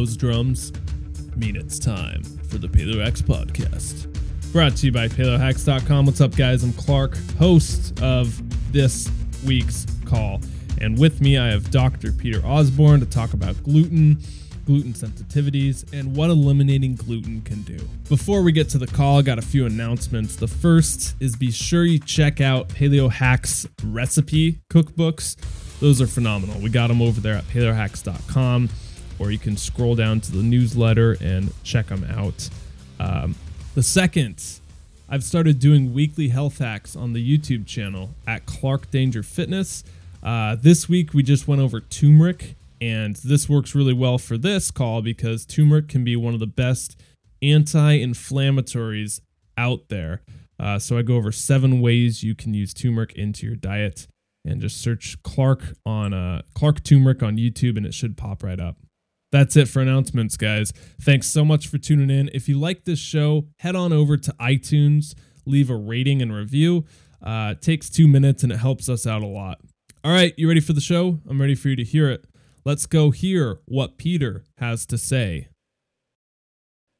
those drums mean it's time for the Paleo Hacks podcast. Brought to you by PaleoHacks.com. What's up, guys? I'm Clark, host of this week's call. And with me, I have Dr. Peter Osborne to talk about gluten, gluten sensitivities, and what eliminating gluten can do. Before we get to the call, I got a few announcements. The first is be sure you check out Paleo Hacks recipe cookbooks. Those are phenomenal. We got them over there at paleohacks.com, or you can scroll down to the newsletter and check them out. Um, the second, I've started doing weekly health hacks on the YouTube channel at Clark Danger Fitness. Uh, this week we just went over turmeric, and this works really well for this call because turmeric can be one of the best anti-inflammatories out there. Uh, so I go over seven ways you can use turmeric into your diet, and just search Clark on uh, Clark turmeric on YouTube, and it should pop right up. That's it for announcements, guys. Thanks so much for tuning in. If you like this show, head on over to iTunes, leave a rating and review. Uh, it takes two minutes and it helps us out a lot. All right, you ready for the show? I'm ready for you to hear it. Let's go hear what Peter has to say.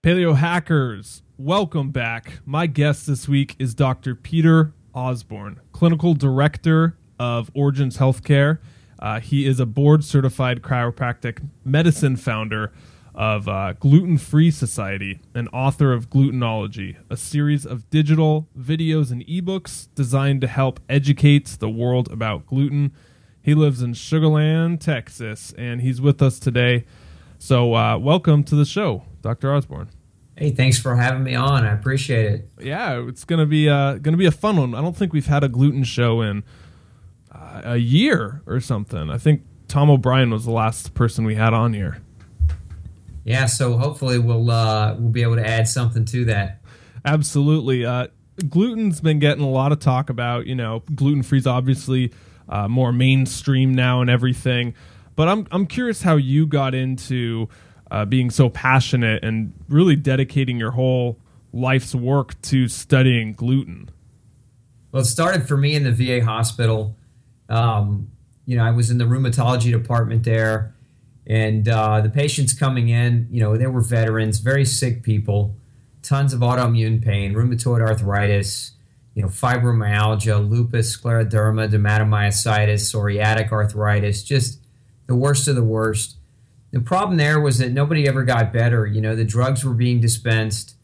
Paleo Hackers, welcome back. My guest this week is Dr. Peter Osborne, Clinical Director of Origins Healthcare. Uh, he is a board certified chiropractic medicine founder of uh, Gluten Free Society and author of Glutenology, a series of digital videos and ebooks designed to help educate the world about gluten. He lives in Sugarland, Texas, and he's with us today. So, uh, welcome to the show, Dr. Osborne. Hey, thanks for having me on. I appreciate it. Yeah, it's gonna be uh, gonna be a fun one. I don't think we've had a gluten show in a year or something. I think Tom O'Bryan was the last person we had on here. Yeah, so hopefully we'll uh, we'll be able to add something to that. Absolutely. Uh, gluten's been getting a lot of talk about. You know, gluten free's obviously uh, more mainstream now and everything. But I'm I'm curious how you got into uh, being so passionate and really dedicating your whole life's work to studying gluten. Well, it started for me in the VA hospital. Um, you know, I was in the rheumatology department there, and uh, the patients coming in, you know, they were veterans, very sick people, tons of autoimmune pain, rheumatoid arthritis, you know, fibromyalgia, lupus, scleroderma, dermatomyositis, psoriatic arthritis, just the worst of the worst. The problem there was that nobody ever got better. You know, the drugs were being dispensed.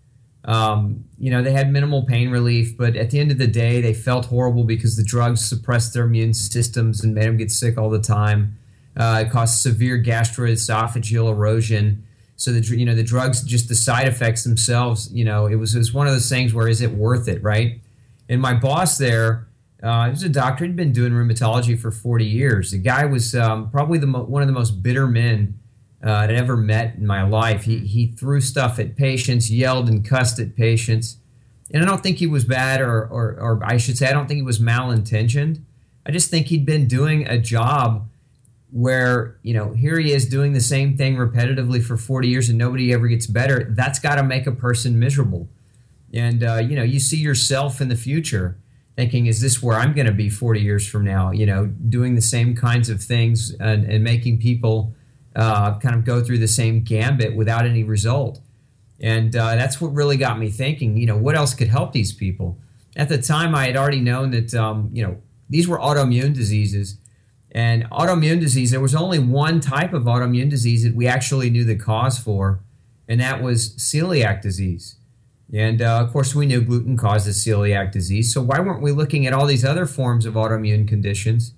Um, you know, they had minimal pain relief, but at the end of the day, they felt horrible because the drugs suppressed their immune systems and made them get sick all the time. Uh, it caused severe gastroesophageal erosion. So the you know the drugs, just the side effects themselves, you know, it was it was one of those things where is it worth it, right? And my boss there, uh, he was a doctor. He'd been doing rheumatology for 40 years. The guy was um, probably the mo- one of the most bitter men uh, I'd ever met in my life. He, he threw stuff at patients, yelled and cussed at patients. And I don't think he was bad, or, or, or I should say, I don't think he was malintentioned. I just think he'd been doing a job where, you know, here he is doing the same thing repetitively for 40 years and nobody ever gets better. That's got to make a person miserable. And, uh, you know, you see yourself in the future thinking, is this where I'm going to be 40 years from now? You know, doing the same kinds of things and, and making people uh, kind of go through the same gambit without any result. And uh, that's what really got me thinking, you know, what else could help these people? At the time, I had already known that, um, you know, these were autoimmune diseases. And autoimmune disease, there was only one type of autoimmune disease that we actually knew the cause for, and that was celiac disease. And uh, of course, we knew gluten causes celiac disease. So why weren't we looking at all these other forms of autoimmune conditions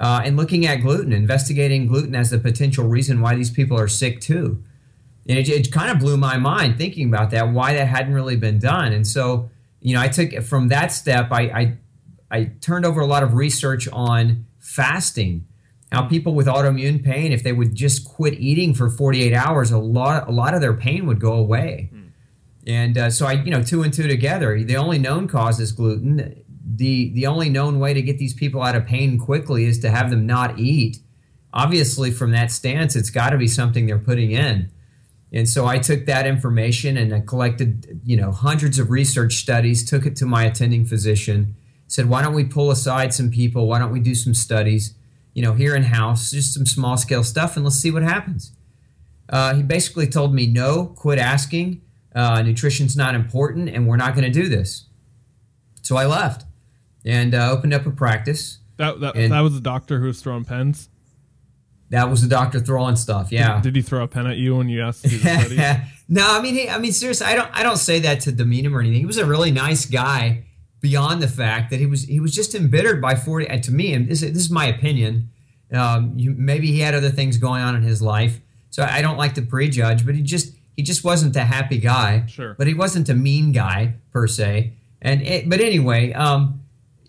uh, and looking at gluten, investigating gluten as the potential reason why these people are sick too. And it, it kind of blew my mind thinking about that, why that hadn't really been done. And so, you know, I took from that step, I, I, I turned over a lot of research on fasting. How people with autoimmune pain, if they would just quit eating for 48 hours, a lot, a lot of their pain would go away. Hmm. And uh, so I, you know, two and two together. The only known cause is gluten the the only known way to get these people out of pain quickly is to have them not eat. Obviously, from that stance, it's got to be something they're putting in. And so I took that information and I collected, you know, hundreds of research studies, took it to my attending physician, said, why don't we pull aside some people? Why don't we do some studies, you know, here in house, just some small scale stuff, and let's see what happens. uh, he basically told me, no, quit asking. Uh, nutrition's not important, and we're not going to do this. So I left and uh, opened up a practice. That that, that was the doctor who was throwing pens. That was the doctor throwing stuff. Yeah. Did, did he throw a pen at you when you asked to do the study? no, I mean, he, I mean, seriously, I don't, I don't say that to demean him or anything. He was a really nice guy. Beyond the fact that he was, he was just embittered by forty. And to me, and this, this is my opinion. Um, you, maybe he had other things going on in his life, so I don't like to prejudge. But he just, he just wasn't a happy guy. Sure. But he wasn't a mean guy per se. And it, but anyway, um,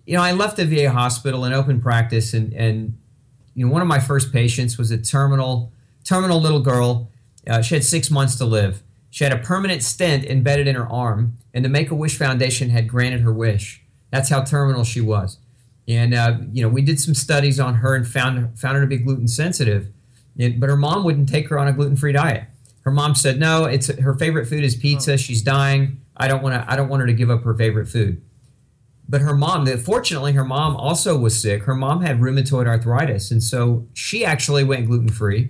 you know, I left the VA hospital in open practice, and and you know, one of my first patients was a terminal terminal little girl. Uh, she had six months to live. She had a permanent stent embedded in her arm, and the Make a Wish Foundation had granted her wish. That's how terminal she was. And uh, you know, we did some studies on her and found found her to be gluten sensitive. And, but her mom wouldn't take her on a gluten free diet. Her mom said, "No, it's her favorite food is pizza. She's dying. I don't want to. I don't want her to give up her favorite food." But her mom fortunately her mom also was sick. Her mom had rheumatoid arthritis and so she actually went gluten-free.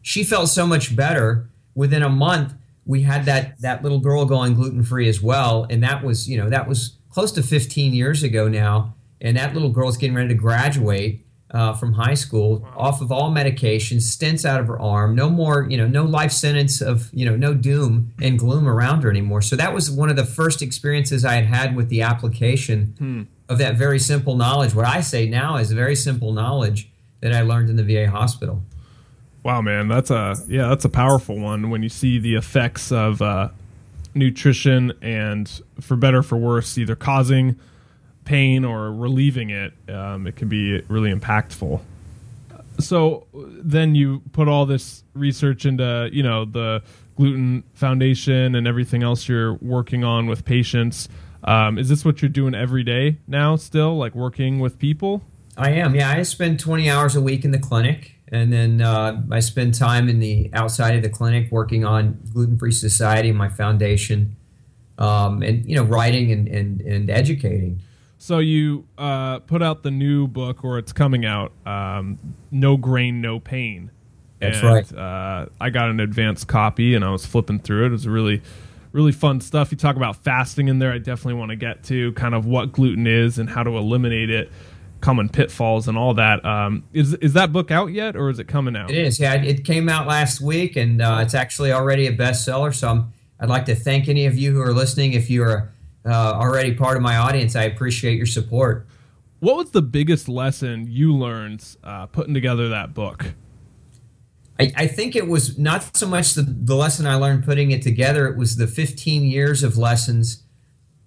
She felt so much better. Within a month we had that that little girl going gluten-free as well and that was you know that was close to 15 years ago now and that little girl's getting ready to graduate uh, from high school, wow. off of all medications, stents out of her arm, no more, you know, no life sentence of, you know, no doom and gloom around her anymore. So that was one of the first experiences I had had with the application hmm. of that very simple knowledge. What I say now is very simple knowledge that I learned in the VA hospital. Wow, man, that's a yeah, that's a powerful one when you see the effects of uh, nutrition and, for better for worse, either causing pain or relieving it, um, it can be really impactful. So then you put all this research into, you know, the gluten foundation and everything else you're working on with patients. Um, is this what you're doing every day now still, like working with people? I am. Yeah, I spend 20 hours a week in the clinic, and then uh, I spend time in the outside of the clinic working on Gluten Free Society, my foundation, um, and you know, writing and, and, and educating. So you uh, put out the new book, or it's coming out, um, "No Grain, No Pain." That's and, right. Uh, I got an advanced copy, and I was flipping through it. It was really, really fun stuff. You talk about fasting in there. I definitely want to get to kind of what gluten is and how to eliminate it, common pitfalls, and all that. Um, is is that book out yet, or is it coming out? It is. Yeah, it came out last week, and uh, it's actually already a bestseller. So I'm, I'd like to thank any of you who are listening. If you're uh, already part of my audience, I appreciate your support. What was the biggest lesson you learned uh, putting together that book? I, I, think it was not so much the, the lesson I learned putting it together, it was the 15 years of lessons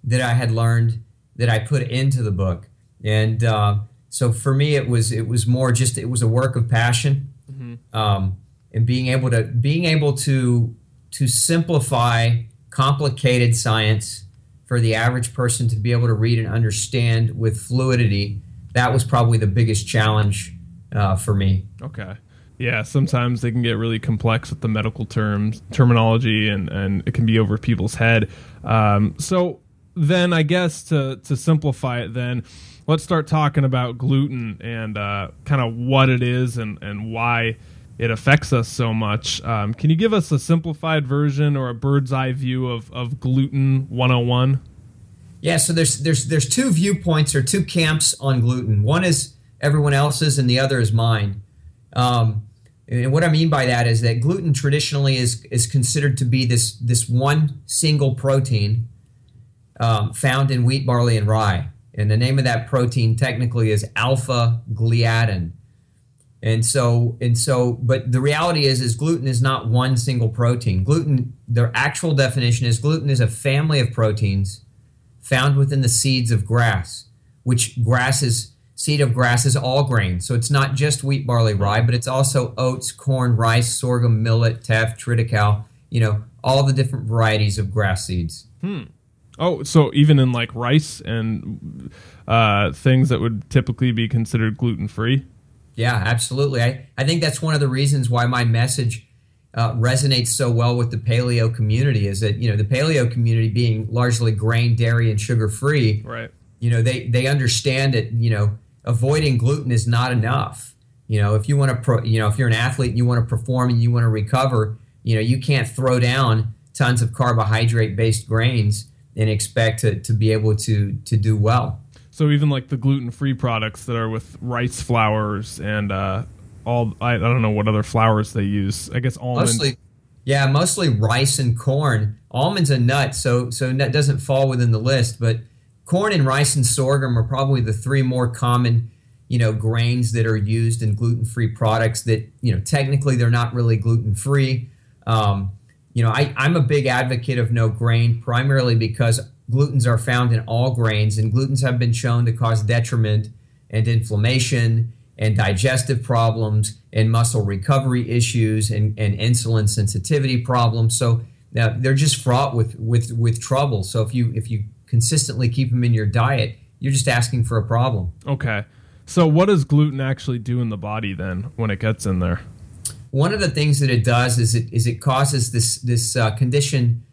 that I had learned that I put into the book. And uh, so for me, it was it was more just it was a work of passion, mm-hmm. um, and being able to being able to to simplify complicated science for the average person to be able to read and understand with fluidity, that was probably the biggest challenge uh, for me. Okay. Yeah, sometimes they can get really complex with the medical terms, terminology, and, and it can be over people's head. Um, so then, I guess to to simplify it, then let's start talking about gluten and uh, kind of what it is and and why it affects us so much. Um, can you give us a simplified version or a bird's eye view of, of gluten 101? Yeah, so there's there's there's two viewpoints or two camps on gluten. One is everyone else's, and the other is mine. Um, and what I mean by that is that gluten traditionally is is considered to be this this one single protein um, found in wheat, barley, and rye. And the name of that protein technically is alpha gliadin. And so, and so, but the reality is, is gluten is not one single protein. Gluten, their actual definition is gluten is a family of proteins found within the seeds of grass, which grass is seed of grass is all grain. So it's not just wheat, barley, rye, but it's also oats, corn, rice, sorghum, millet, teff, triticale, you know, all the different varieties of grass seeds. Hmm. Oh, so even in like rice and uh, things that would typically be considered gluten free? Yeah, absolutely. I, I think that's one of the reasons why my message uh, resonates so well with the paleo community is that, you know, the paleo community being largely grain, dairy, and sugar free, right. you know, they, they understand that, you know, avoiding gluten is not enough. You know, if you want to, pro, you know, if you're an athlete and you want to perform and you want to recover, you know, you can't throw down tons of carbohydrate based grains and expect to, to be able to to do well. So even like the gluten free products that are with rice flours and uh, all I, I don't know what other flours they use. I guess almonds. Mostly, yeah, mostly rice and corn. Almonds and nuts, so so that doesn't fall within the list. But corn and rice and sorghum are probably the three more common, you know, grains that are used in gluten free products. That you know, technically they're not really gluten free. Um, you know, I, I'm a big advocate of no grain, primarily because glutens are found in all grains, and glutens have been shown to cause detriment and inflammation and digestive problems and muscle recovery issues and, and insulin sensitivity problems. So now they're just fraught with, with, with trouble. So if you if you consistently keep them in your diet, you're just asking for a problem. Okay. So what does gluten actually do in the body then when it gets in there? One of the things that it does is it is it causes this this uh, condition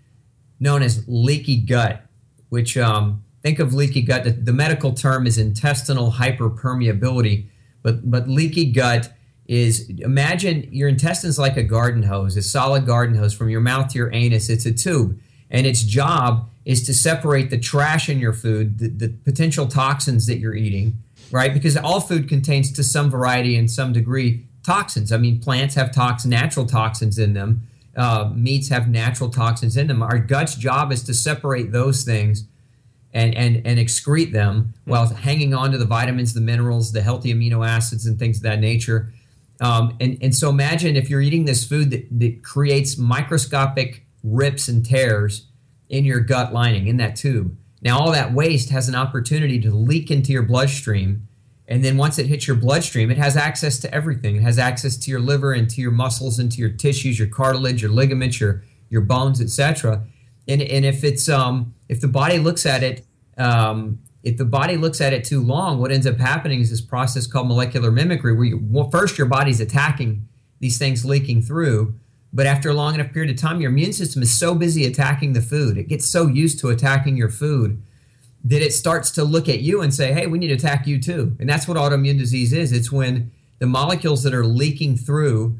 known as leaky gut, which um, think of leaky gut. The, the medical term is intestinal hyperpermeability, but but leaky gut is imagine your intestines like a garden hose, a solid garden hose from your mouth to your anus. It's a tube, and its job is to separate the trash in your food, the, the potential toxins that you're eating, right? Because all food contains to some variety and some degree toxins. I mean, plants have toxins, natural toxins in them. Uh, meats have natural toxins in them. Our gut's job is to separate those things and, and, and excrete them while hanging on to the vitamins, the minerals, the healthy amino acids, and things of that nature. Um, and, and so imagine if you're eating this food that, that creates microscopic rips and tears in your gut lining, in that tube. Now, all that waste has an opportunity to leak into your bloodstream and then once it hits your bloodstream, it has access to everything. It has access to your liver and to your muscles and to your tissues, your cartilage, your ligaments, your your bones, etc. And and if it's um if the body looks at it um, if the body looks at it too long, what ends up happening is this process called molecular mimicry, where you, well, first your body's attacking these things leaking through, but after a long enough period of time, your immune system is so busy attacking the food, it gets so used to attacking your food that it starts to look at you and say, hey, we need to attack you too. And that's what autoimmune disease is. It's when the molecules that are leaking through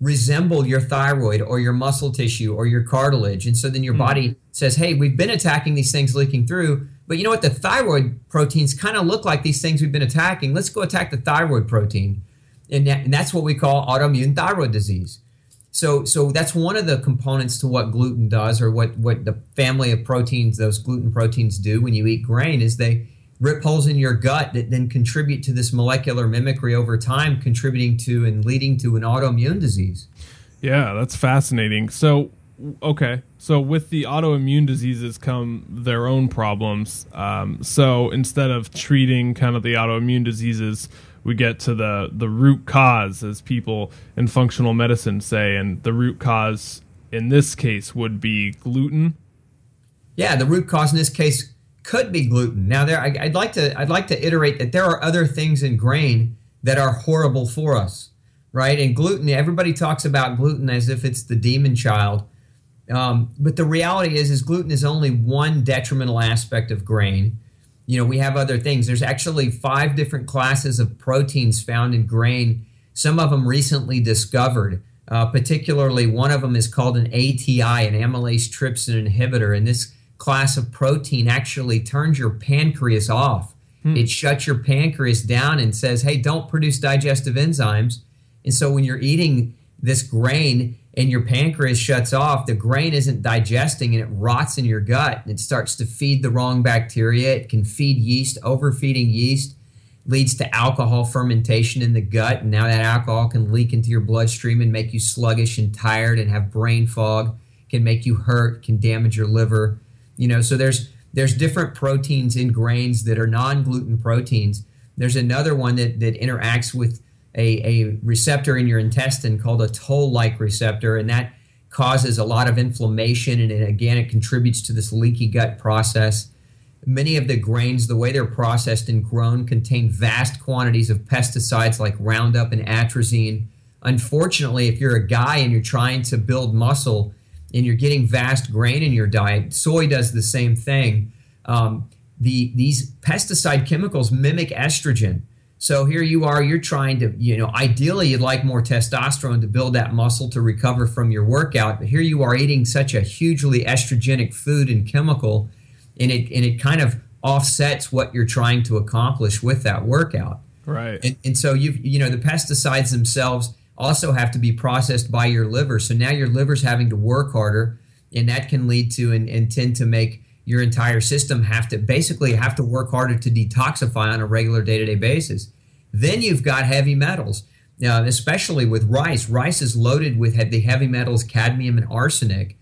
resemble your thyroid or your muscle tissue or your cartilage. And so then your mm. body says, hey, we've been attacking these things leaking through. But you know what? The thyroid proteins kind of look like these things we've been attacking. Let's go attack the thyroid protein. And, that, and that's what we call autoimmune thyroid disease. So, so that's one of the components to what gluten does, or what what the family of proteins, those gluten proteins, do when you eat grain, is they rip holes in your gut that then contribute to this molecular mimicry over time, contributing to and leading to an autoimmune disease. Yeah, that's fascinating. So, okay, so with the autoimmune diseases come their own problems. Um, so instead of treating kind of the autoimmune diseases we get to the the root cause as people in functional medicine say and the root cause in this case would be gluten. Yeah the root cause in this case could be gluten. Now there I, would like to i'd like to iterate that there are other things in grain that are horrible for us right? And gluten everybody talks about gluten as if it's the demon child. Um, but the reality is is gluten is only one detrimental aspect of grain you know, we have other things. There's actually five different classes of proteins found in grain, some of them recently discovered. Uh, particularly, one of them is called an ATI, an amylase trypsin inhibitor. And this class of protein actually turns your pancreas off. Hmm. It shuts your pancreas down and says, hey, don't produce digestive enzymes. And so when you're eating this grain, and your pancreas shuts off, the grain isn't digesting and it rots in your gut. And it starts to feed the wrong bacteria. It can feed yeast. Overfeeding yeast leads to alcohol fermentation in the gut. And now that alcohol can leak into your bloodstream and make you sluggish and tired and have brain fog, can make you hurt, can damage your liver. You know, so there's there's different proteins in grains that are non-gluten proteins. There's another one that, that interacts with a, a receptor in your intestine called a toll-like receptor, and that causes a lot of inflammation, and again, it contributes to this leaky gut process. Many of the grains, the way they're processed and grown, contain vast quantities of pesticides like Roundup and atrazine. Unfortunately, if you're a guy and you're trying to build muscle and you're getting vast grain in your diet, soy does the same thing. Um, the, these pesticide chemicals mimic estrogen So here you are, you're trying to, you know, ideally you'd like more testosterone to build that muscle to recover from your workout. But here you are eating such a hugely estrogenic food and chemical, and it and it kind of offsets what you're trying to accomplish with that workout. Right. And, and so you you know the pesticides themselves also have to be processed by your liver. So now your liver's having to work harder, and that can lead to and, and tend to make your entire system have to basically have to work harder to detoxify on a regular day-to-day basis. Then you've got heavy metals, uh, especially with rice. Rice is loaded with the heavy metals cadmium and arsenic,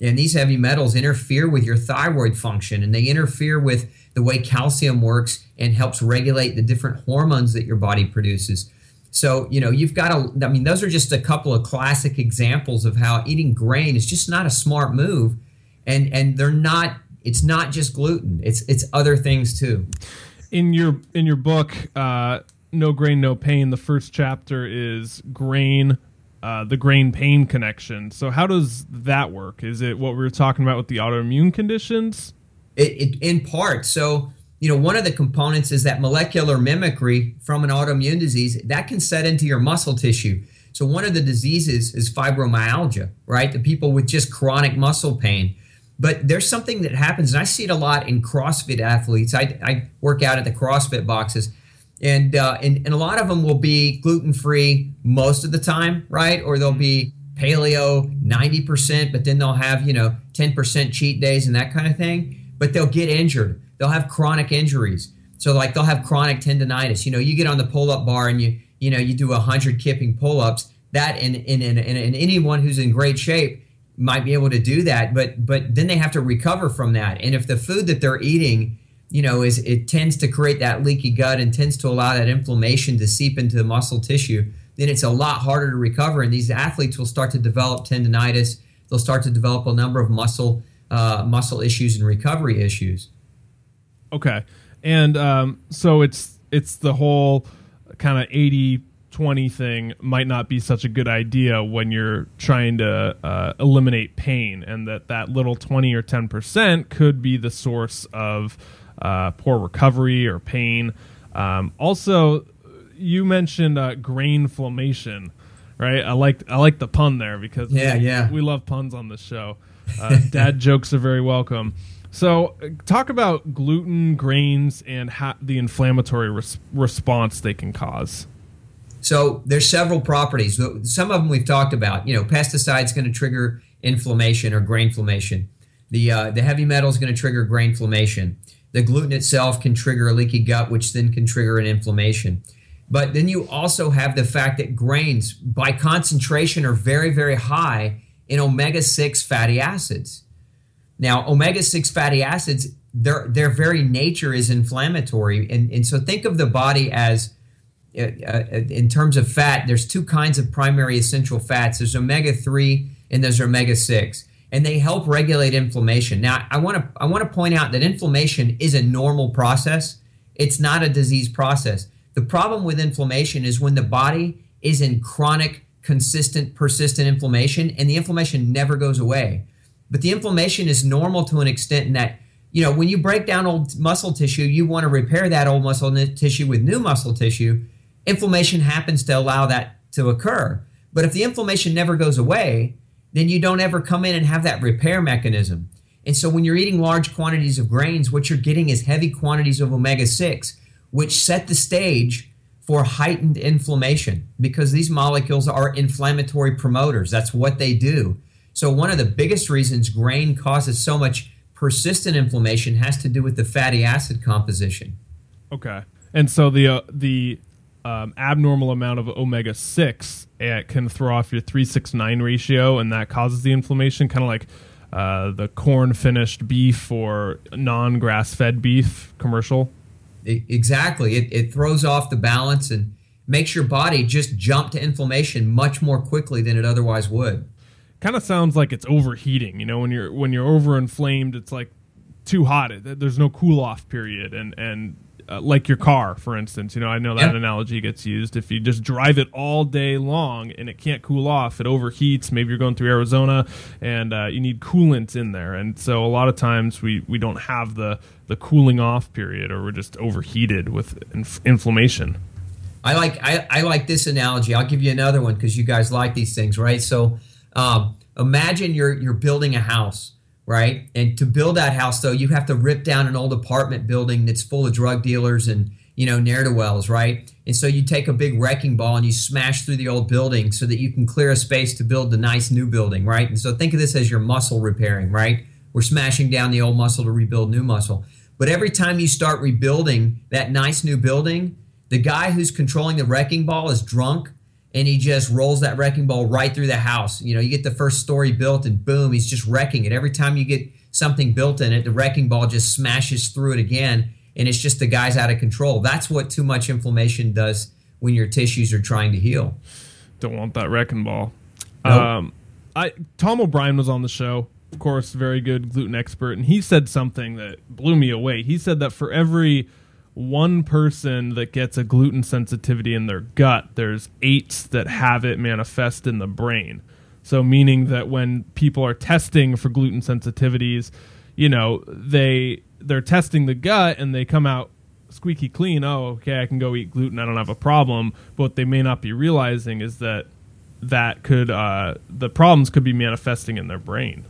and these heavy metals interfere with your thyroid function, and they interfere with the way calcium works and helps regulate the different hormones that your body produces. So, you know, you've got to, I mean, those are just a couple of classic examples of how eating grain is just not a smart move. And, and they're not it's not just gluten. It's it's other things too. In your in your book, uh, No Grain, No Pain, the first chapter is grain, uh, the grain pain connection. So how does that work? Is it what we were talking about with the autoimmune conditions? It, it in part. So you know one of the components is that molecular mimicry from an autoimmune disease that can set into your muscle tissue. So one of the diseases is fibromyalgia, right? The people with just chronic muscle pain but there's something that happens, and I see it a lot in CrossFit athletes. I, I work out at the CrossFit boxes, and, uh, and and a lot of them will be gluten free most of the time, right? Or they'll be paleo 90%, but then they'll have you know 10% cheat days and that kind of thing. But they'll get injured. They'll have chronic injuries. So like they'll have chronic tendonitis. You know, you get on the pull up bar and you you know you do a hundred kipping pull ups. That in in, in in anyone who's in great shape might be able to do that but but then they have to recover from that. And if the food that they're eating you know is it tends to create that leaky gut and tends to allow that inflammation to seep into the muscle tissue then it's a lot harder to recover. And these athletes will start to develop tendonitis. They'll start to develop a number of muscle uh, muscle issues and recovery issues. Okay. And um, so it's it's the whole kind of 80 20 thing might not be such a good idea when you're trying to uh, eliminate pain and that that little 20 or 10% could be the source of uh, poor recovery or pain. Um, also you mentioned uh, grainflammation right? I like i like the pun there because yeah we, yeah. we love puns on this show. Uh, dad jokes are very welcome. So, talk about gluten, grains, and ha- the inflammatory res- response they can cause. So there's several properties. Some of them we've talked about. You know, pesticides going to trigger inflammation or grainflammation. The uh, the heavy metal is going to trigger grain inflammation. The gluten itself can trigger a leaky gut, which then can trigger an inflammation. But then you also have the fact that grains, by concentration, are very very high in omega six fatty acids. Now, omega six fatty acids, their their very nature is inflammatory, and and so think of the body as Uh, uh, in terms of fat, there's two kinds of primary essential fats. There's omega three and there's omega six, and they help regulate inflammation. Now, I want to I want to point out that inflammation is a normal process. It's not a disease process. The problem with inflammation is when the body is in chronic, consistent, persistent inflammation, and the inflammation never goes away. But the inflammation is normal to an extent in that you know when you break down old muscle tissue, you want to repair that old muscle tissue with new muscle tissue inflammation happens to allow that to occur. But if the inflammation never goes away, then you don't ever come in and have that repair mechanism. And so when you're eating large quantities of grains, what you're getting is heavy quantities of omega 6, which set the stage for heightened inflammation because these molecules are inflammatory promoters. That's what they do. So, one of the biggest reasons grain causes so much persistent inflammation has to do with the fatty acid composition. Okay. And so the uh, the um, abnormal amount of omega 6 it can throw off your 369 ratio and that causes the inflammation kind of like uh, the corn finished beef or non grass fed beef commercial. Exactly. It, it throws off the balance and makes your body just jump to inflammation much more quickly than it otherwise would. Kind of sounds like it's overheating you know when you're when you're over inflamed it's like too hot there's no cool off period and and uh, like your car, for instance. You know, I know that analogy gets used. If you just drive it all day long and it can't cool off, it overheats. Maybe you're going through Arizona and uh, you need coolant in there, and so a lot of times we we don't have the the cooling off period, or we're just overheated with inf- inflammation. I like I, I like this analogy. I'll give you another one because you guys like these things, right? So um, imagine you're you're building a house, right? And to build that house, though, you have to rip down an old apartment building that's full of drug dealers and you know ne'er do wells, right? And so you take a big wrecking ball and you smash through the old building so that you can clear a space to build the nice new building, right? And so think of this as your muscle repairing, right? We're smashing down the old muscle to rebuild new muscle. But every time you start rebuilding that nice new building, the guy who's controlling the wrecking ball is drunk and he just rolls that wrecking ball right through the house. You know, you get the first story built and boom, he's just wrecking it. Every time you get something built in it, the wrecking ball just smashes through it again and it's just the guy's out of control. That's what too much inflammation does when your tissues are trying to heal. Don't want that wrecking ball. Nope. Um, I Tom O'Bryan was on the show, of course, very good gluten expert, and he said something that blew me away. He said that for every one person that gets a gluten sensitivity in their gut, there's eight that have it manifest in the brain. So, meaning that when people are testing for gluten sensitivities, you know, they they're testing the gut and they come out squeaky clean. Oh, okay, I can go eat gluten. I don't have a problem. But what they may not be realizing is that that could uh, the problems could be manifesting in their brain.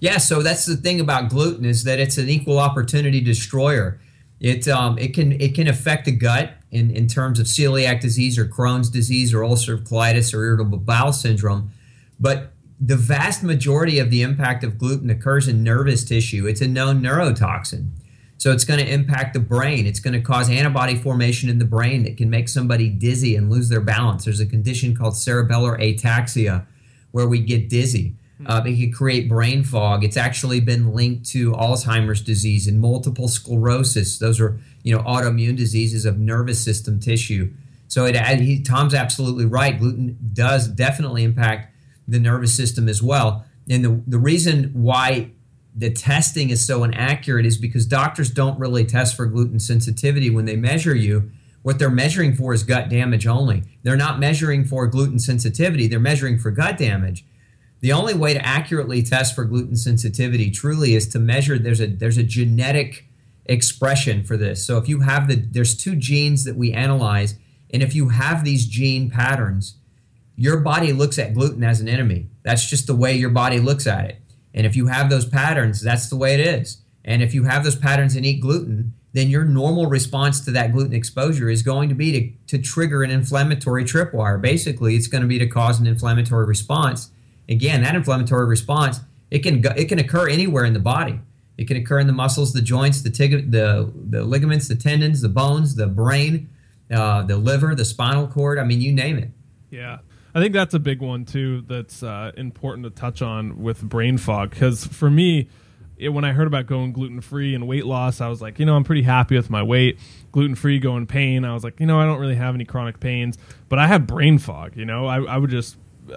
Yeah, so that's the thing about gluten is that it's an equal opportunity destroyer. It um, it can it can affect the gut in, in terms of celiac disease or Crohn's disease or ulcerative colitis or irritable bowel syndrome, but the vast majority of the impact of gluten occurs in nervous tissue. It's a known neurotoxin. So it's going to impact the brain. It's going to cause antibody formation in the brain that can make somebody dizzy and lose their balance. There's a condition called cerebellar ataxia where we get dizzy. Uh, it can create brain fog. It's actually been linked to Alzheimer's disease and multiple sclerosis. Those are you know autoimmune diseases of nervous system tissue. So it, he, Tom's absolutely right. Gluten does definitely impact the nervous system as well. And the, the reason why the testing is so inaccurate is because doctors don't really test for gluten sensitivity when they measure you. What they're measuring for is gut damage only. They're not measuring for gluten sensitivity, they're measuring for gut damage. The only way to accurately test for gluten sensitivity truly is to measure there's a there's a genetic expression for this. So if you have the there's two genes that we analyze and if you have these gene patterns, your body looks at gluten as an enemy. That's just the way your body looks at it. And if you have those patterns, that's the way it is. And if you have those patterns and eat gluten, then your normal response to that gluten exposure is going to be to, to trigger an inflammatory tripwire. Basically, it's going to be to cause an inflammatory response Again, that inflammatory response it can it can occur anywhere in the body. It can occur in the muscles, the joints, the tig- the the ligaments, the tendons, the bones, the brain, uh, the liver, the spinal cord. I mean, you name it. Yeah. I think that's a big one too. That's uh, important to touch on with brain fog because for me, it, when I heard about going gluten free and weight loss, I was like, you know, I'm pretty happy with my weight. Gluten free, going pain. I was like, you know, I don't really have any chronic pains, but I have brain fog. You know, I, I would just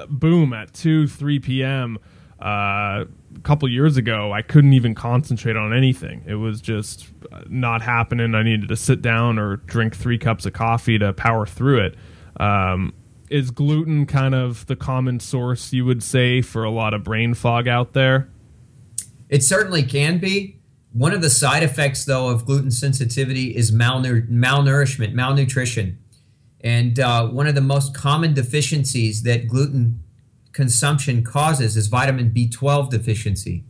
boom at 2 3 p.m uh, a couple years ago i couldn't even concentrate on anything. It was just not happening. I needed to sit down or drink three cups of coffee to power through it. Um, is gluten kind of the common source you would say for a lot of brain fog out there? It certainly can be. One of the side effects though of gluten sensitivity is malnour- malnourishment malnutrition and uh, one of the most common deficiencies that gluten consumption causes is vitamin B12 deficiency.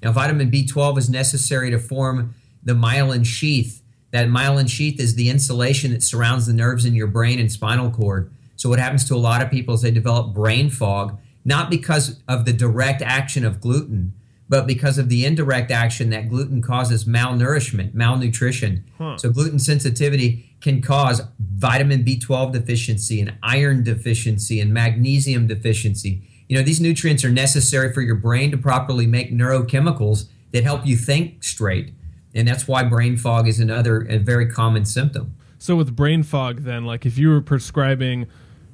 Now, vitamin B12 is necessary to form the myelin sheath. That myelin sheath is the insulation that surrounds the nerves in your brain and spinal cord. So, what happens to a lot of people is they develop brain fog, not because of the direct action of gluten, but because of the indirect action that gluten causes malnourishment, malnutrition. Huh. So, gluten sensitivity can cause vitamin B12 deficiency and iron deficiency and magnesium deficiency. You know, these nutrients are necessary for your brain to properly make neurochemicals that help you think straight. And that's why brain fog is another a very common symptom. So with brain fog then, like if you were prescribing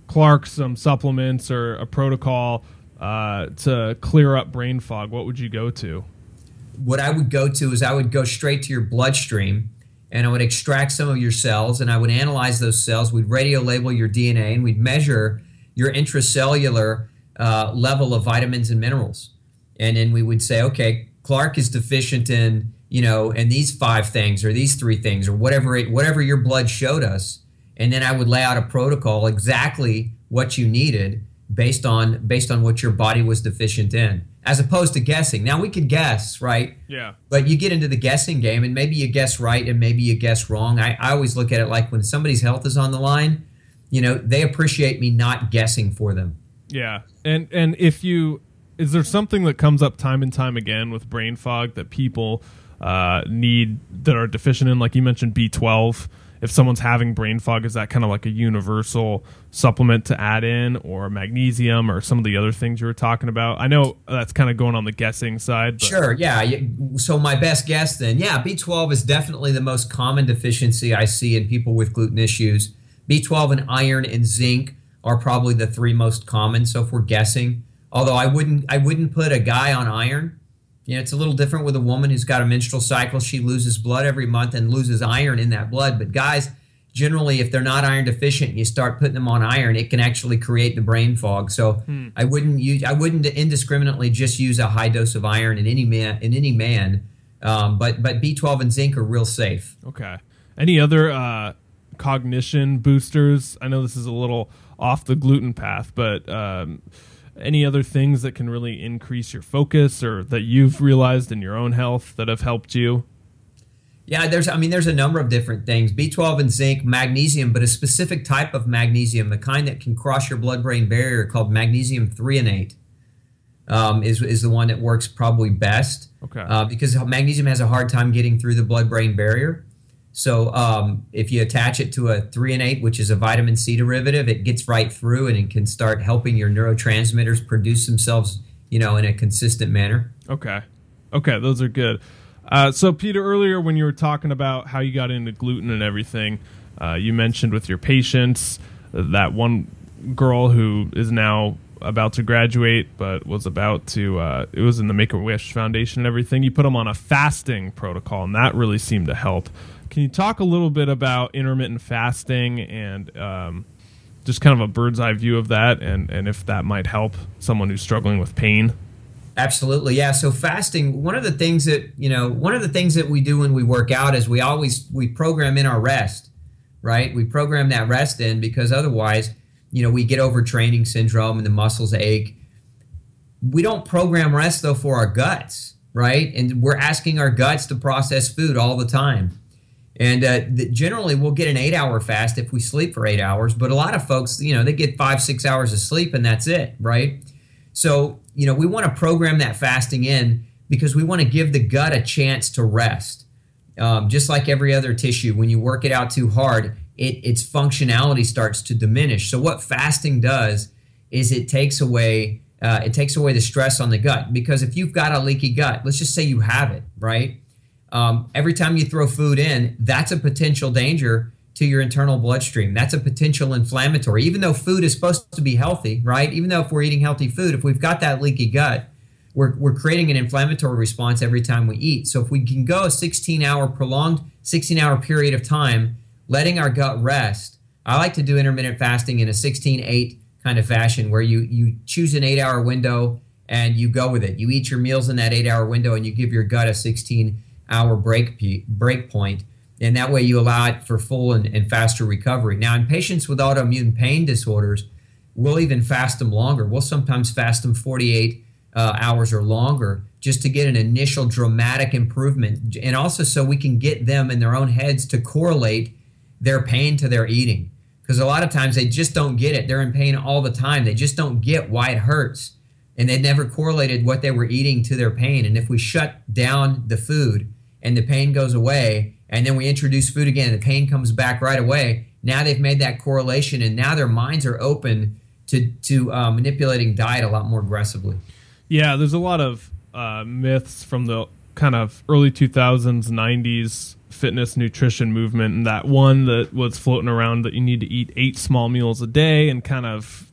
Clark some supplements or a protocol uh, to clear up brain fog, what would you go to? What I would go to is I would go straight to your bloodstream and I would extract some of your cells and I would analyze those cells. We'd radio label your DNA and we'd measure your intracellular uh, level of vitamins and minerals. And then we would say, okay, Clark is deficient in, you know, in these five things or these three things or whatever it, whatever your blood showed us. and then I would lay out a protocol exactly what you needed based on based on what your body was deficient in as opposed to guessing. Now we could guess, right? Yeah. But you get into the guessing game and maybe you guess right and maybe you guess wrong. I, I always look at it like when somebody's health is on the line, you know, they appreciate me not guessing for them. Yeah. And and if you is there something that comes up time and time again with brain fog that people uh, need that are deficient in like you mentioned B12 if someone's having brain fog, is that kind of like a universal supplement to add in, or magnesium, or some of the other things you were talking about? I know that's kind of going on the guessing side. But. Sure, yeah. So my best guess then, yeah, B12 is definitely the most common deficiency I see in people with gluten issues. B12 and iron and zinc are probably the three most common. So if we're guessing, although I wouldn't, I wouldn't put a guy on iron you know, it's a little different with a woman who's got a menstrual cycle. She loses blood every month and loses iron in that blood. But guys, generally, if they're not iron deficient, you start putting them on iron, it can actually create the brain fog. So hmm. I wouldn't use, I wouldn't indiscriminately just use a high dose of iron in any man, in any man. Um, but but B12 and zinc are real safe. Okay. Any other uh, cognition boosters? I know this is a little off the gluten path, but um, any other things that can really increase your focus or that you've realized in your own health that have helped you? Yeah, there's I mean there's a number of different things. B12 and zinc, magnesium, but a specific type of magnesium, the kind that can cross your blood-brain barrier called magnesium threonate. Um, is is the one that works probably best. Okay. Uh, because magnesium has a hard time getting through the blood-brain barrier. So um, if you attach it to a threonate, which is a vitamin C derivative, it gets right through and it can start helping your neurotransmitters produce themselves, you know, in a consistent manner. Okay, okay, those are good. Uh, so Peter, earlier when you were talking about how you got into gluten and everything, uh, you mentioned with your patients that one girl who is now about to graduate but was about to uh, it was in the make-a-wish foundation and everything you put them on a fasting protocol and that really seemed to help can you talk a little bit about intermittent fasting and um, just kind of a bird's eye view of that, and and if that might help someone who's struggling with pain? Absolutely, yeah. So fasting, one of the things that you know, one of the things that we do when we work out is we always we program in our rest, right? We program that rest in because otherwise, you know, we get overtraining syndrome and the muscles ache. We don't program rest though for our guts, right? And we're asking our guts to process food all the time. And uh, generally, we'll get an eight hour fast if we sleep for eight hours. But a lot of folks, you know, they get five, six hours of sleep and that's it, right? So, you know, we want to program that fasting in because we want to give the gut a chance to rest. Um, just like every other tissue, when you work it out too hard, it, its functionality starts to diminish. So, what fasting does is it takes away uh, it takes away the stress on the gut because if you've got a leaky gut, let's just say you have it, right? Um, every time you throw food in, that's a potential danger to your internal bloodstream. That's a potential inflammatory. Even though food is supposed to be healthy, right? Even though if we're eating healthy food, if we've got that leaky gut, we're, we're creating an inflammatory response every time we eat. So if we can go a 16 hour prolonged 16 hour period of time, letting our gut rest, I like to do intermittent fasting in a 16 8 kind of fashion where you you choose an eight hour window and you go with it. You eat your meals in that eight hour window and you give your gut a 16 hour break break point, and that way you allow it for full and, and faster recovery. Now, in patients with autoimmune pain disorders, we'll even fast them longer. We'll sometimes fast them 48 uh, hours or longer just to get an initial dramatic improvement, and also so we can get them in their own heads to correlate their pain to their eating. Because a lot of times they just don't get it. They're in pain all the time. They just don't get why it hurts. And they never correlated what they were eating to their pain. And if we shut down the food, and the pain goes away, and then we introduce food again and the pain comes back right away. Now they've made that correlation, and now their minds are open to to uh, manipulating diet a lot more aggressively. Yeah, there's a lot of uh, myths from the kind of early 2000s, 90s fitness nutrition movement, and that one that was floating around that you need to eat eight small meals a day and kind of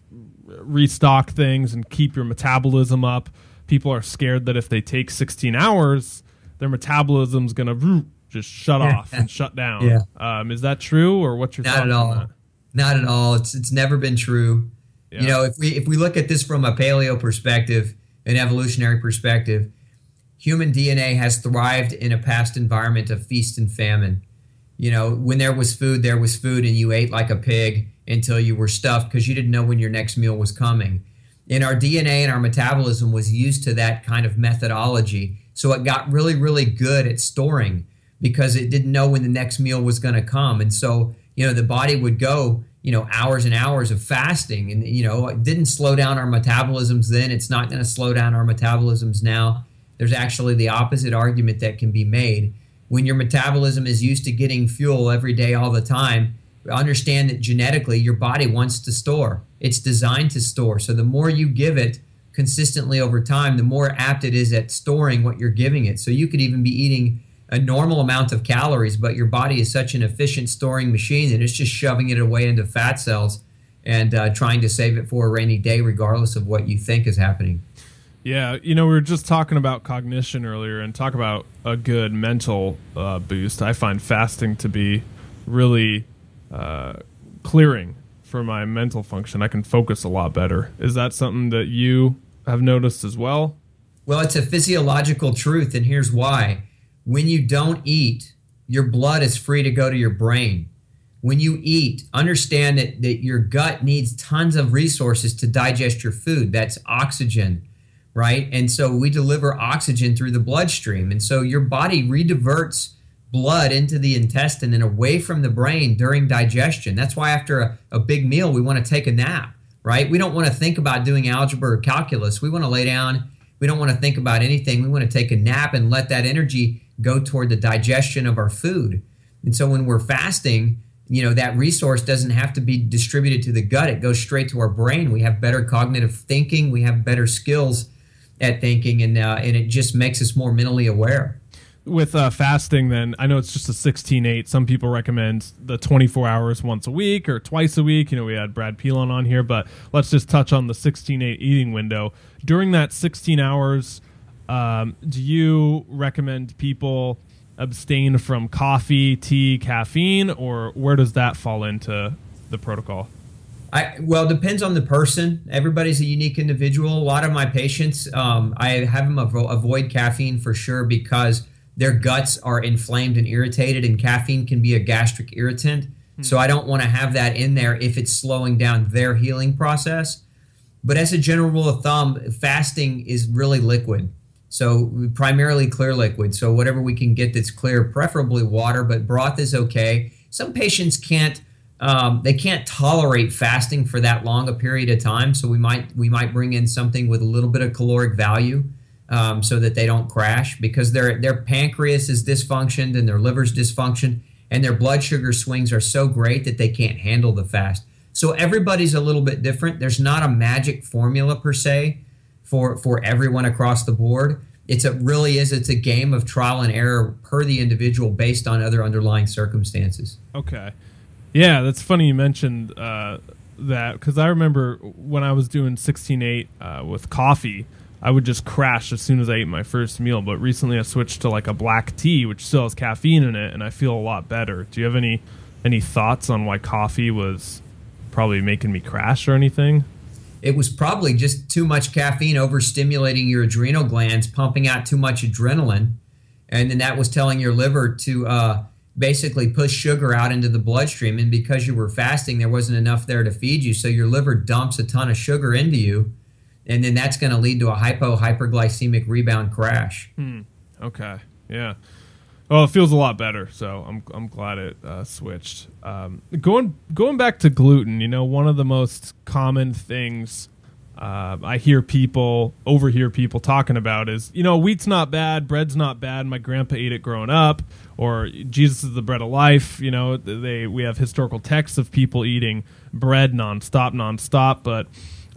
restock things and keep your metabolism up. People are scared that if they take 16 hours, their metabolism's gonna just shut off and shut down. Yeah. Um, is that true, or what's your not at all? Not at all. It's it's never been true. Yeah. You know, if we if we look at this from a paleo perspective, an evolutionary perspective, human DNA has thrived in a past environment of feast and famine. You know, when there was food, there was food, and you ate like a pig until you were stuffed because you didn't know when your next meal was coming. And our DNA and our metabolism was used to that kind of methodology. So it got really, really good at storing because it didn't know when the next meal was going to come. And so, you know, the body would go, you know, hours and hours of fasting and, you know, it didn't slow down our metabolisms then. It's not going to slow down our metabolisms now. There's actually the opposite argument that can be made. When your metabolism is used to getting fuel every day, all the time, understand that genetically your body wants to store. It's designed to store. So the more you give it consistently over time, the more apt it is at storing what you're giving it. So you could even be eating a normal amount of calories, but your body is such an efficient storing machine that it's just shoving it away into fat cells and uh, trying to save it for a rainy day, regardless of what you think is happening. Yeah, you know, we were just talking about cognition earlier and talk about a good mental uh, boost. I find fasting to be really uh, clearing for my mental function. I can focus a lot better. Is that something that you have noticed as well? Well, it's a physiological truth, and here's why when you don't eat, your blood is free to go to your brain. When you eat, understand that, that your gut needs tons of resources to digest your food. That's oxygen, right? And so we deliver oxygen through the bloodstream. And so your body rediverts blood into the intestine and away from the brain during digestion. That's why after a, a big meal, we want to take a nap, right? We don't want to think about doing algebra or calculus. We want to lay down. We don't want to think about anything. We want to take a nap and let that energy go toward the digestion of our food. And so when we're fasting, you know, that resource doesn't have to be distributed to the gut. It goes straight to our brain. We have better cognitive thinking. We have better skills at thinking, and uh, and it just makes us more mentally aware. With uh, fasting, then I know it's just a 16-8. Some people recommend the 24 hours once a week or twice a week. You know, we had Brad Pilon on here, but let's just touch on the 16-8 eating window. During that 16 hours, um, do you recommend people abstain from coffee, tea, caffeine, or where does that fall into the protocol? I, well, depends on the person. Everybody's a unique individual. A lot of my patients, um, I have them avo- avoid caffeine for sure because their guts are inflamed and irritated, and caffeine can be a gastric irritant. Hmm. So I don't want to have that in there if it's slowing down their healing process. But as a general rule of thumb, fasting is really liquid. So primarily clear liquid. So whatever we can get that's clear, preferably water, but broth is okay. Some patients can't um, they can't tolerate fasting for that long a period of time. So we might we might bring in something with a little bit of caloric value um, so that they don't crash because their their pancreas is dysfunctioned and their liver's dysfunctioned and their blood sugar swings are so great that they can't handle the fast. So everybody's a little bit different. There's not a magic formula per se for for everyone across the board. It's a really is it's a game of trial and error per the individual based on other underlying circumstances. Okay, yeah, that's funny you mentioned uh, that because I remember when I was doing sixteen eight uh, with coffee. I would just crash as soon as I ate my first meal. But recently, I switched to like a black tea, which still has caffeine in it, and I feel a lot better. Do you have any any thoughts on why coffee was probably making me crash or anything? it was probably just too much caffeine overstimulating your adrenal glands, pumping out too much adrenaline. And then that was telling your liver to uh, basically push sugar out into the bloodstream. And because you were fasting, there wasn't enough there to feed you. So your liver dumps a ton of sugar into you. And then that's going to lead to a hypo hyperglycemic rebound crash. Hmm. Okay. Yeah. Well, it feels a lot better, so I'm I'm glad it uh, switched. Um, going going back to gluten, you know, one of the most common things uh, I hear people overhear people talking about is, you know, wheat's not bad, bread's not bad. My grandpa ate it growing up, or Jesus is the bread of life. You know, they we have historical texts of people eating bread nonstop, nonstop. But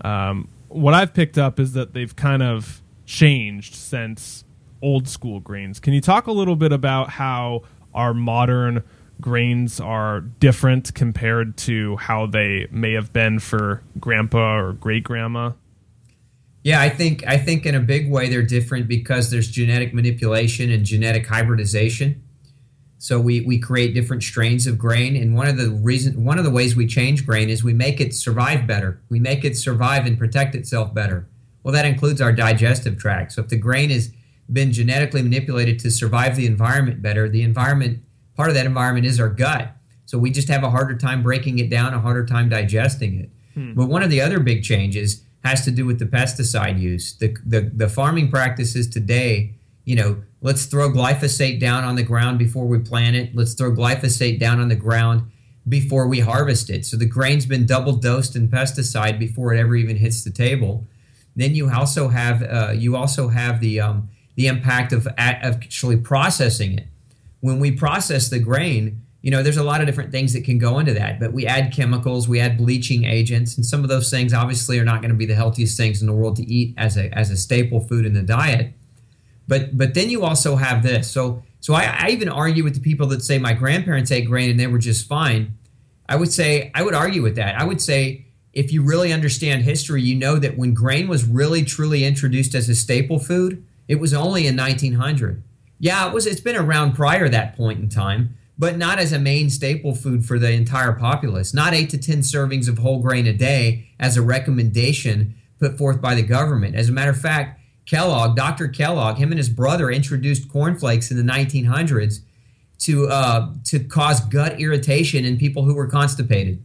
um, what I've picked up is that they've kind of changed since old school grains. Can you talk a little bit about how our modern grains are different compared to how they may have been for grandpa or great grandma? Yeah, I think I think in a big way they're different because there's genetic manipulation and genetic hybridization. So we, we create different strains of grain, and one of the reason one of the ways we change grain is we make it survive better. We make it survive and protect itself better. Well, that includes our digestive tract. So if the grain has been genetically manipulated to survive the environment better, the environment part of that environment is our gut. So we just have a harder time breaking it down, a harder time digesting it. Hmm. But one of the other big changes has to do with the pesticide use. The, the, the farming practices today, you know, let's throw glyphosate down on the ground before we plant it. Let's throw glyphosate down on the ground before we harvest it. So the grain's been double dosed in pesticide before it ever even hits the table. Then you also have uh, you also have the um, the impact of actually processing it. When we process the grain, you know, there's a lot of different things that can go into that, but we add chemicals, we add bleaching agents, and some of those things obviously are not going to be the healthiest things in the world to eat as a as a staple food in the diet. But but then you also have this. So so I, I even argue with the people that say my grandparents ate grain and they were just fine. I would say I would argue with that. I would say if you really understand history, you know that when grain was really truly introduced as a staple food, it was only in 1900. Yeah, it was. It's been around prior that point in time, but not as a main staple food for the entire populace. Not eight to ten servings of whole grain a day as a recommendation put forth by the government. As a matter of fact, Kellogg, Dr. Kellogg, him and his brother introduced cornflakes in the 1900s to uh, to cause gut irritation in people who were constipated.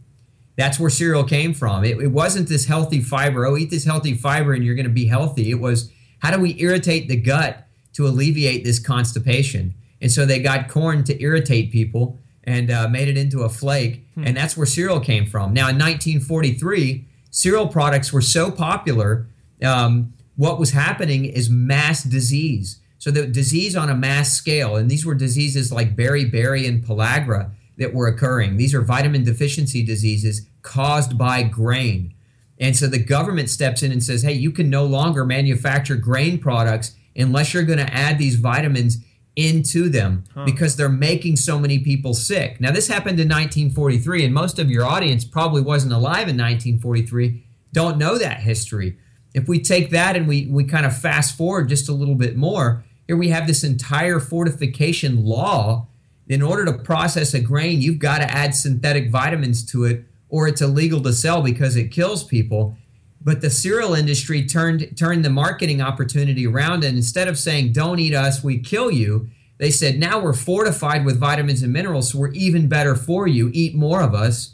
That's where cereal came from. It, it wasn't this healthy fiber. Oh, eat this healthy fiber and you're going to be healthy. It was how do we irritate the gut to alleviate this constipation? And so they got corn to irritate people and uh, made it into a flake, hmm. and that's where cereal came from. Now, in 1943, cereal products were so popular. Um, what was happening is mass disease. So the disease on a mass scale, and these were diseases like beriberi and pellagra that were occurring. These are vitamin deficiency diseases caused by grain. And so the government steps in and says, hey, you can no longer manufacture grain products unless you're going to add these vitamins into them huh. because they're making so many people sick. Now, this happened in 1943, and most of your audience probably wasn't alive in 1943, don't know that history. If we take that and we, we kind of fast forward just a little bit more, here we have this entire fortification law. In order to process a grain, you've got to add synthetic vitamins to it, or it's illegal to sell because it kills people. But the cereal industry turned turned the marketing opportunity around, and instead of saying "Don't eat us, we kill you," they said, "Now we're fortified with vitamins and minerals, so we're even better for you. Eat more of us."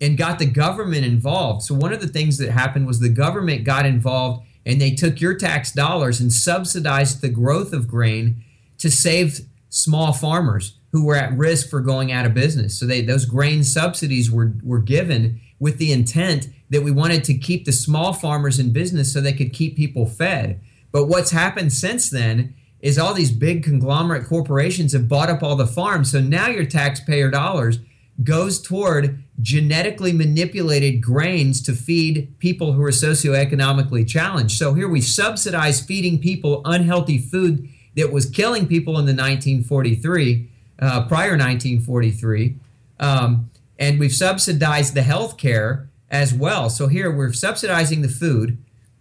And got the government involved. So one of the things that happened was the government got involved and they took your tax dollars and subsidized the growth of grain to save small farmers who were at risk for going out of business. So they, those grain subsidies were, were given with the intent that we wanted to keep the small farmers in business so they could keep people fed. But what's happened since then is all these big conglomerate corporations have bought up all the farms. So now your taxpayer dollars goes toward genetically manipulated grains to feed people who are socioeconomically challenged. So here we subsidize feeding people unhealthy food that was killing people in the 1943, uh, prior 1943. Um, and we've subsidized the health care as well. So here we're subsidizing the food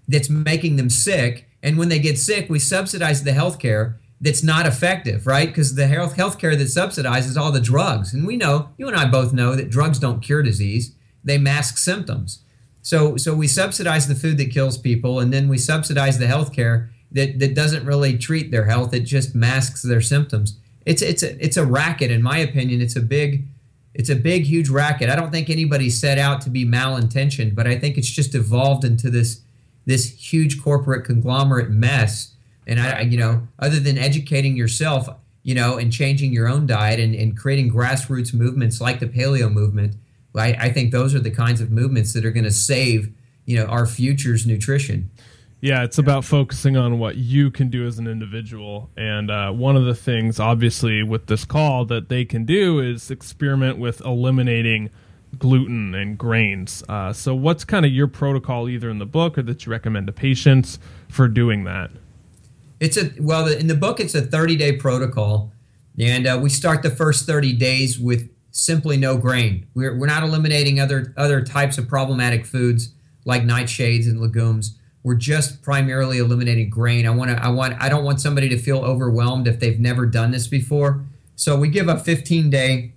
that's making them sick. And when they get sick, we subsidize the health care that's not effective, right? Because the health healthcare that subsidizes all the drugs, and we know you and I both know that drugs don't cure disease; they mask symptoms. So, so we subsidize the food that kills people, and then we subsidize the healthcare that that doesn't really treat their health; it just masks their symptoms. It's it's a it's a racket, in my opinion. It's a big it's a big, huge racket. I don't think anybody set out to be malintentioned, but I think it's just evolved into this this huge corporate conglomerate mess and I, you know, other than educating yourself, you know, and changing your own diet and, and creating grassroots movements like the paleo movement, I, I think those are the kinds of movements that are going to save, you know, our future's nutrition. Yeah, it's about focusing on what you can do as an individual. And uh, one of the things, obviously, with this call that they can do is experiment with eliminating gluten and grains. Uh, so, what's kind of your protocol, either in the book or that you recommend to patients for doing that? It's a well in the book it's a 30 day protocol, and uh, we start the first 30 days with simply no grain. We're, we're not eliminating other other types of problematic foods like nightshades and legumes. We're just primarily eliminating grain. I want to I want I don't want somebody to feel overwhelmed if they've never done this before. So we give a 15 day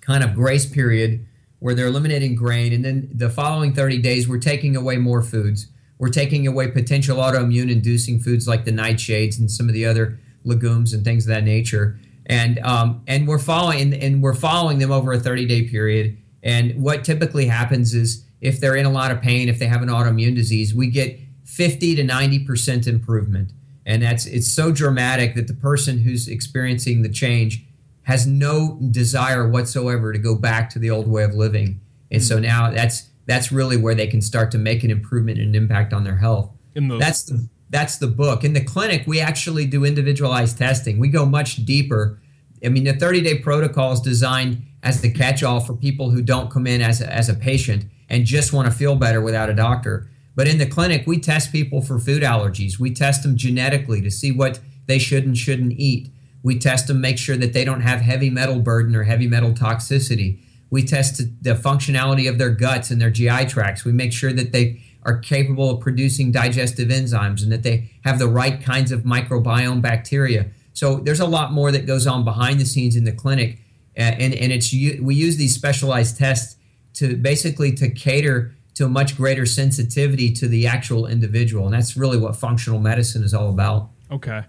kind of grace period where they're eliminating grain and then the following 30 days we're taking away more foods we're taking away potential autoimmune inducing foods like the nightshades and some of the other legumes and things of that nature. and um, and we're following and, we're following them over a 30 day period. And what typically happens is if they're in a lot of pain, if they have an autoimmune disease, we get 50 to 90 percent improvement, and that's it's so dramatic that the person who's experiencing the change has no desire whatsoever to go back to the old way of living. And so now that's that's really where they can start to make an improvement and impact on their health. In that's the that's the book. In the clinic, we actually do individualized testing. We go much deeper. I mean, the 30 day protocol is designed as the catch all for people who don't come in as a, as a patient and just want to feel better without a doctor. But in the clinic, we test people for food allergies. We test them genetically to see what they should and shouldn't eat. We test them, make sure that they don't have heavy metal burden or heavy metal toxicity. We test the functionality of their guts and their GI tracts. We make sure that they are capable of producing digestive enzymes and that they have the right kinds of microbiome bacteria. So there's a lot more that goes on behind the scenes in the clinic, and and it's we use these specialized tests to basically to cater to a much greater sensitivity to the actual individual, and that's really what functional medicine is all about. Okay,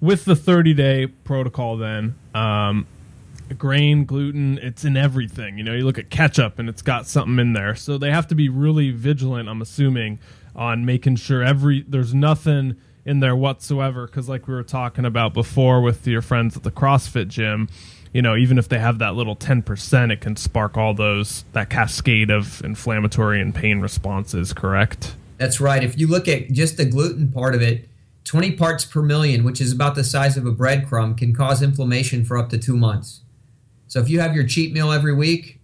with the 30 day protocol, then um, grain, gluten, it's in everything. You know, you look at ketchup and it's got something in there. So they have to be really vigilant, I'm assuming, on making sure every there's nothing in there whatsoever cuz like we were talking about before with your friends at the CrossFit gym, you know, even if they have that little 10%, it can spark all those that cascade of inflammatory and pain responses, correct? That's right. If you look at just the gluten part of it, 20 parts per million, which is about the size of a breadcrumb, can cause inflammation for up to 2 months. So if you have your cheat meal every week,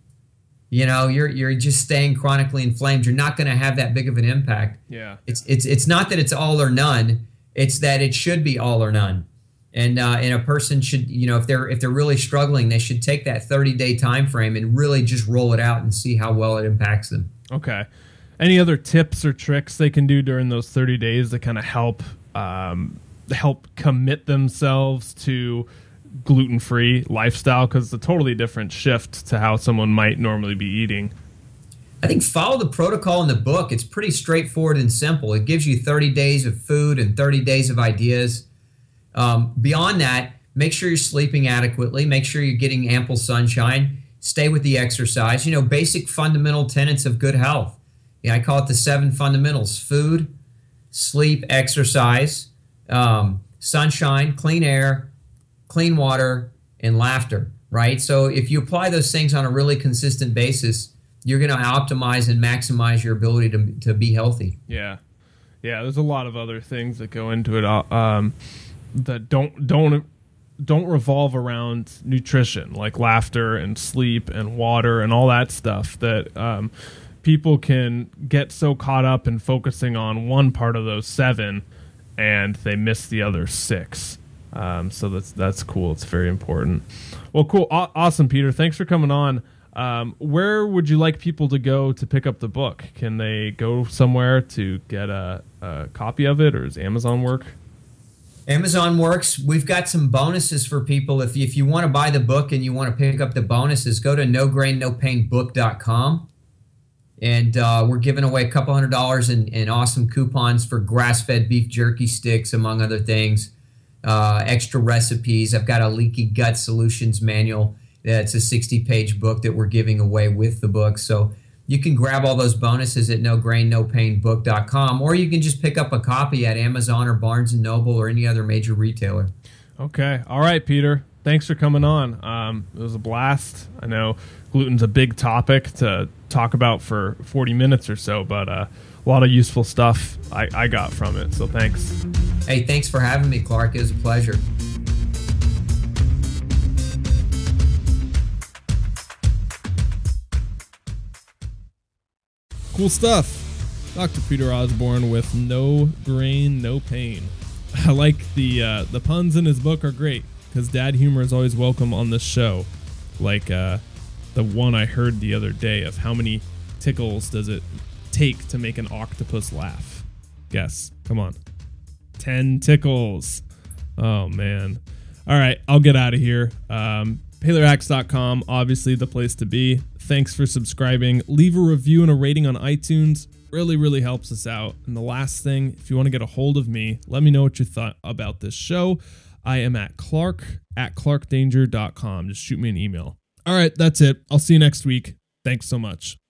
you know you're you're just staying chronically inflamed. You're not going to have that big of an impact. Yeah, it's it's it's not that it's all or none. It's that it should be all or none. And uh, and a person should you know if they're if they're really struggling, they should take that 30 day time frame and really just roll it out and see how well it impacts them. Okay. Any other tips or tricks they can do during those 30 days to kind of help um, help commit themselves to gluten free lifestyle because it's a totally different shift to how someone might normally be eating. I think follow the protocol in the book. It's pretty straightforward and simple. It gives you 30 days of food and 30 days of ideas. Um, beyond that, make sure you're sleeping adequately, make sure you're getting ample sunshine, stay with the exercise. You know, basic fundamental tenets of good health. Yeah, I call it the seven fundamentals food, sleep, exercise, um, sunshine, clean air, clean water, and laughter, right? So if you apply those things on a really consistent basis, you're going to optimize and maximize your ability to, to be healthy. Yeah. Yeah, there's a lot of other things that go into it uh, um, that don't don't don't revolve around nutrition, like laughter and sleep and water and all that stuff. That um, people can get so caught up in focusing on one part of those seven, and they miss the other six. Um, so that's that's cool. It's very important. Well, cool, Aw- awesome, Peter. Thanks for coming on. Um, where would you like people to go to pick up the book? Can they go somewhere to get a, a copy of it, or does Amazon work? Amazon works. We've got some bonuses for people. If you, if you want to buy the book and you want to pick up the bonuses, go to no grain no pain nograinnopainbook.com. And uh, we're giving away a couple hundred dollars in, in awesome coupons for grass fed beef jerky sticks, among other things uh, extra recipes. I've got a leaky gut solutions manual. That's a 60 page book that we're giving away with the book. So you can grab all those bonuses at no grain, no pain nograinnopainbook.com or you can just pick up a copy at Amazon or Barnes and Noble or any other major retailer. Okay. All right, Peter. Thanks for coming on. Um, it was a blast. I know gluten's a big topic to talk about for 40 minutes or so, but uh, a lot of useful stuff I, I got from it. So thanks. Hey, thanks for having me, Clark. It was a pleasure. Cool stuff. Dr. Peter Osborne with No Grain, No Pain. I like the uh, the puns in his book are great because dad humor is always welcome on this show. Like uh, the one I heard the other day of how many tickles does it take to make an octopus laugh? Guess. Come on. 10 tickles. Oh, man. All right. I'll get out of here. Um, PaleoHacks.com, obviously the place to be. Thanks for subscribing. Leave a review and a rating on iTunes. Really, really helps us out. And the last thing, if you want to get a hold of me, let me know what you thought about this show. I am at clark at clarkdanger.com. Just shoot me an email. All right, that's it. I'll see you next week. Thanks so much.